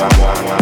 one, one, one.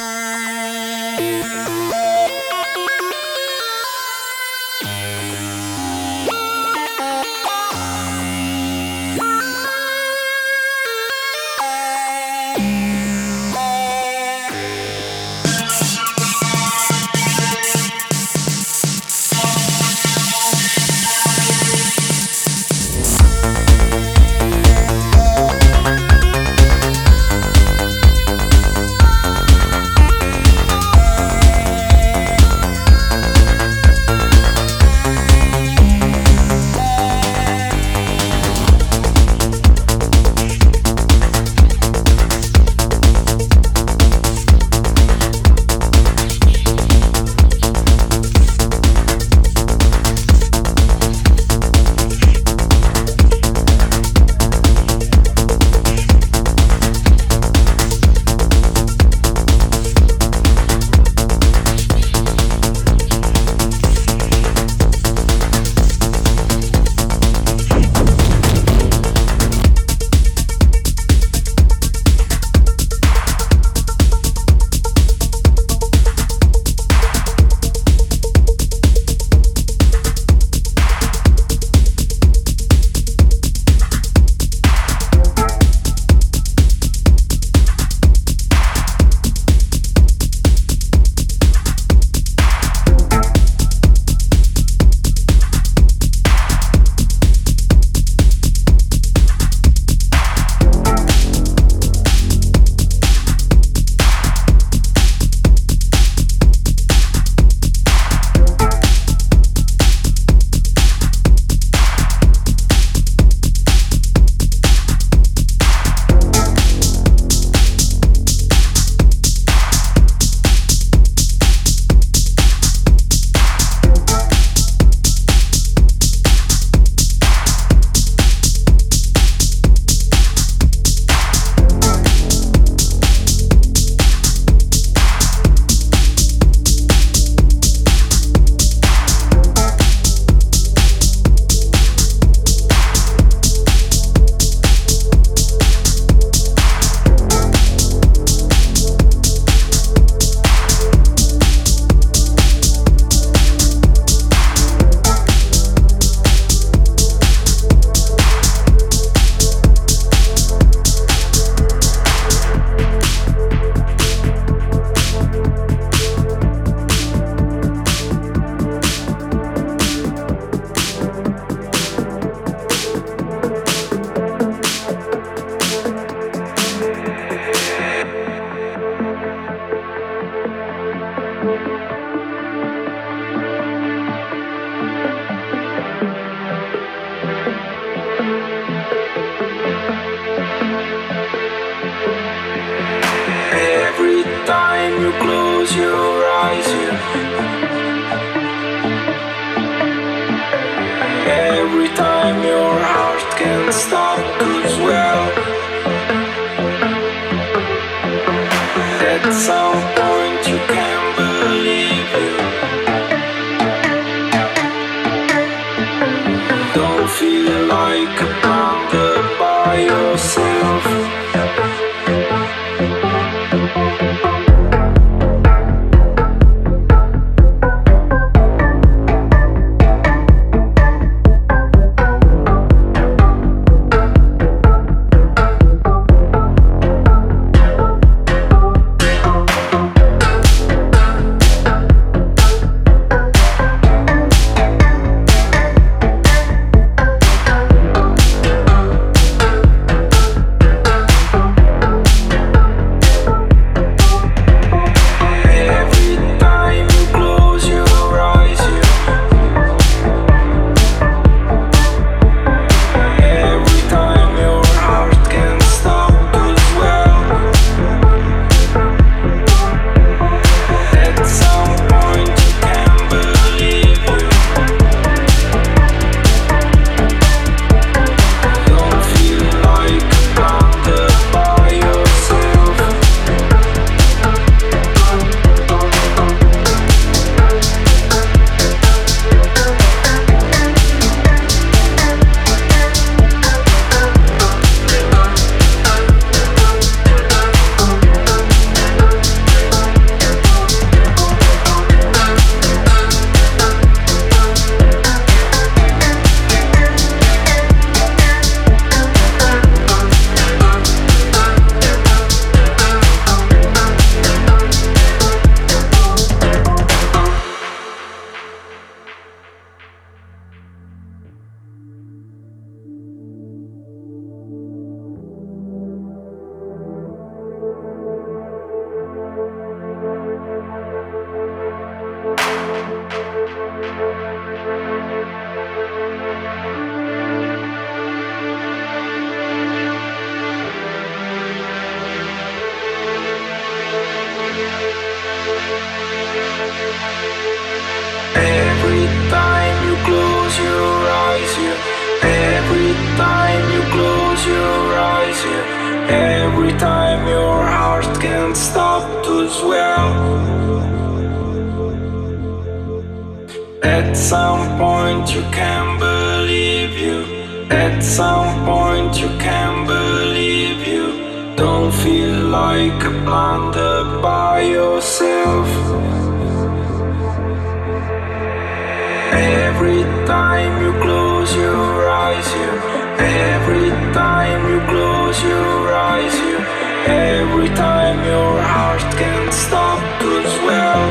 Uh... point you can't believe you don't feel like a blunder by yourself. Every time you close your eyes, you. Every time you close your eyes, you. Every time your heart can't stop to swell.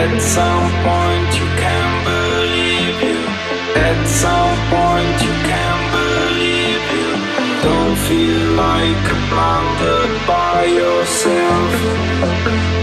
At some point. some point you can't believe you don't feel like a by yourself.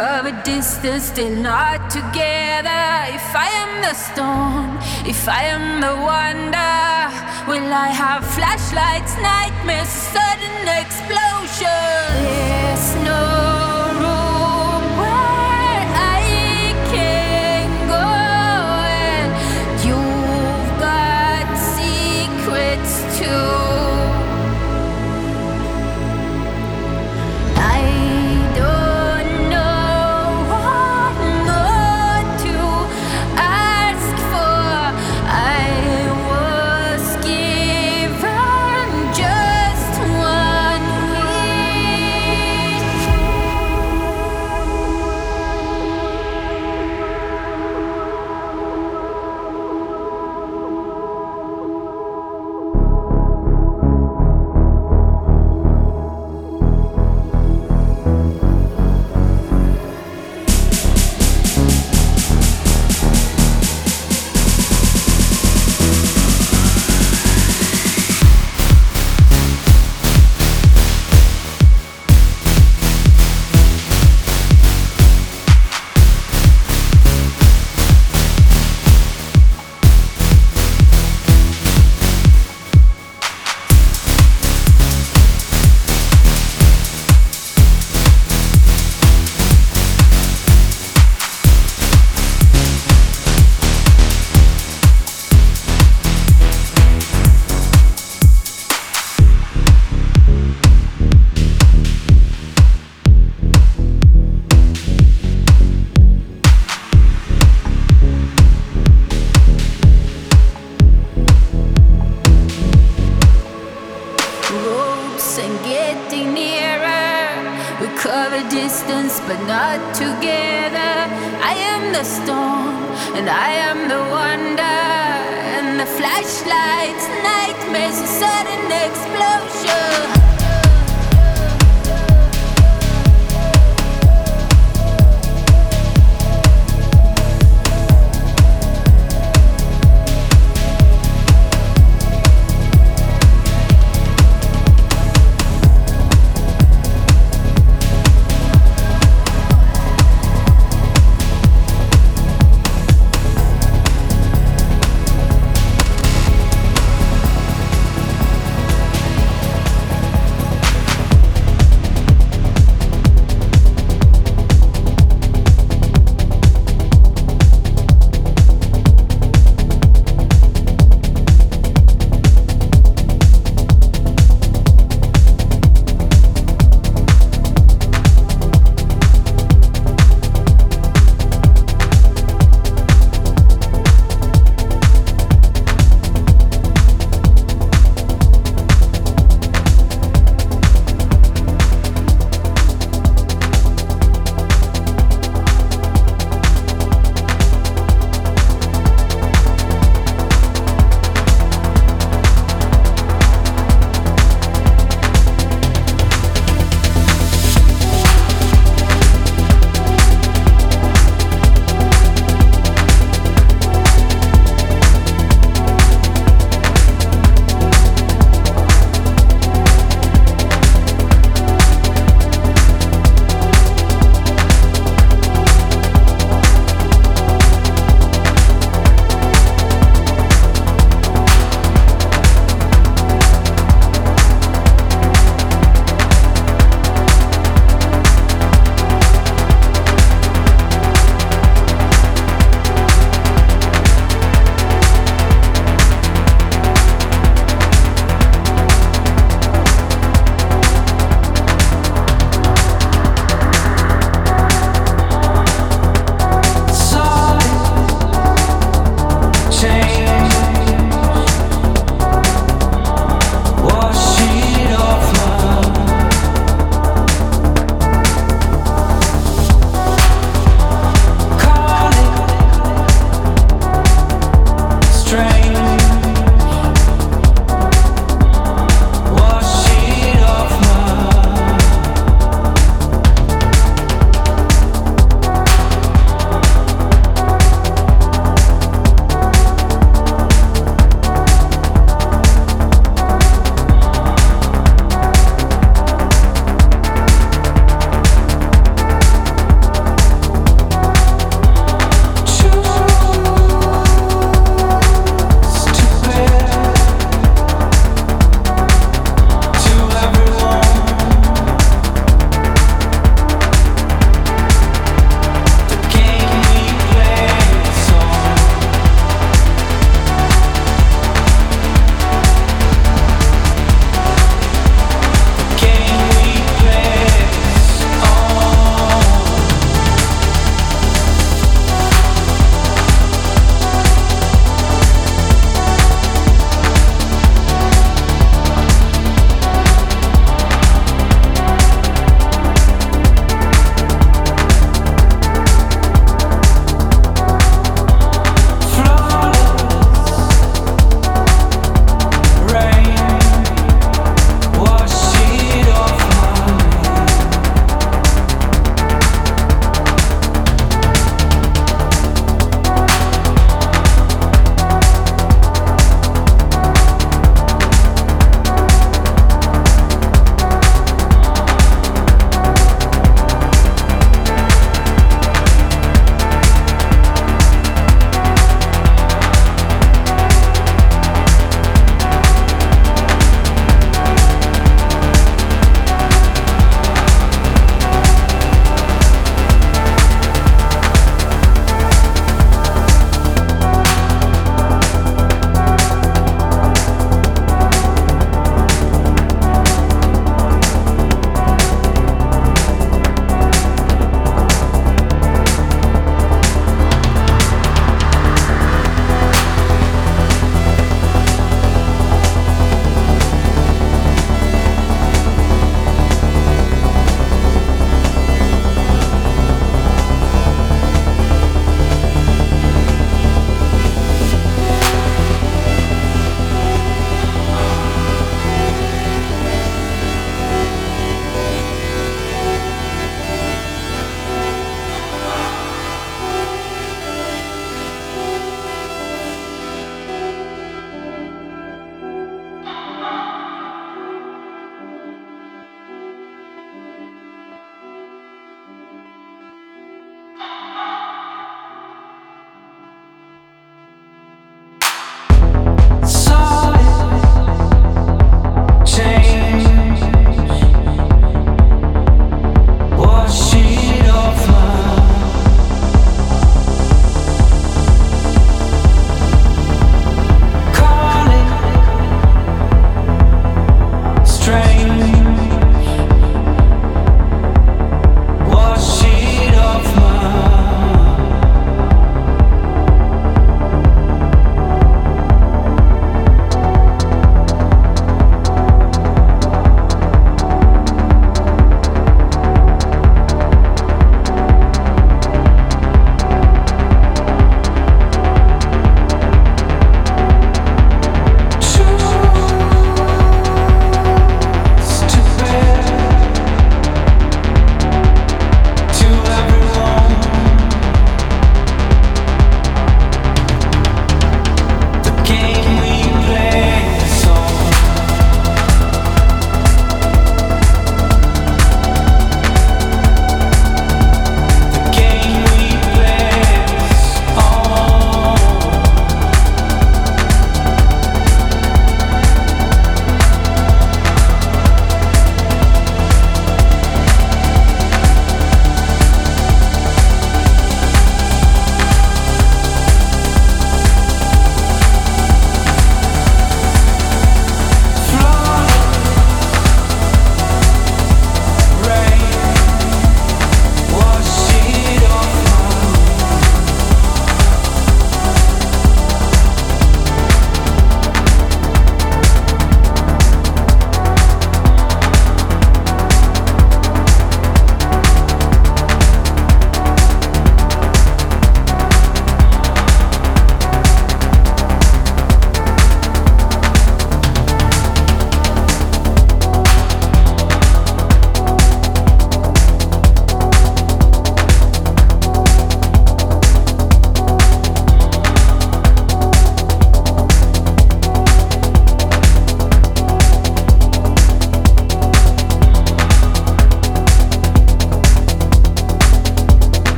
Cover distance, still not together. If I am the storm, if I am the wonder, will I have flashlights, nightmares, sudden explosion?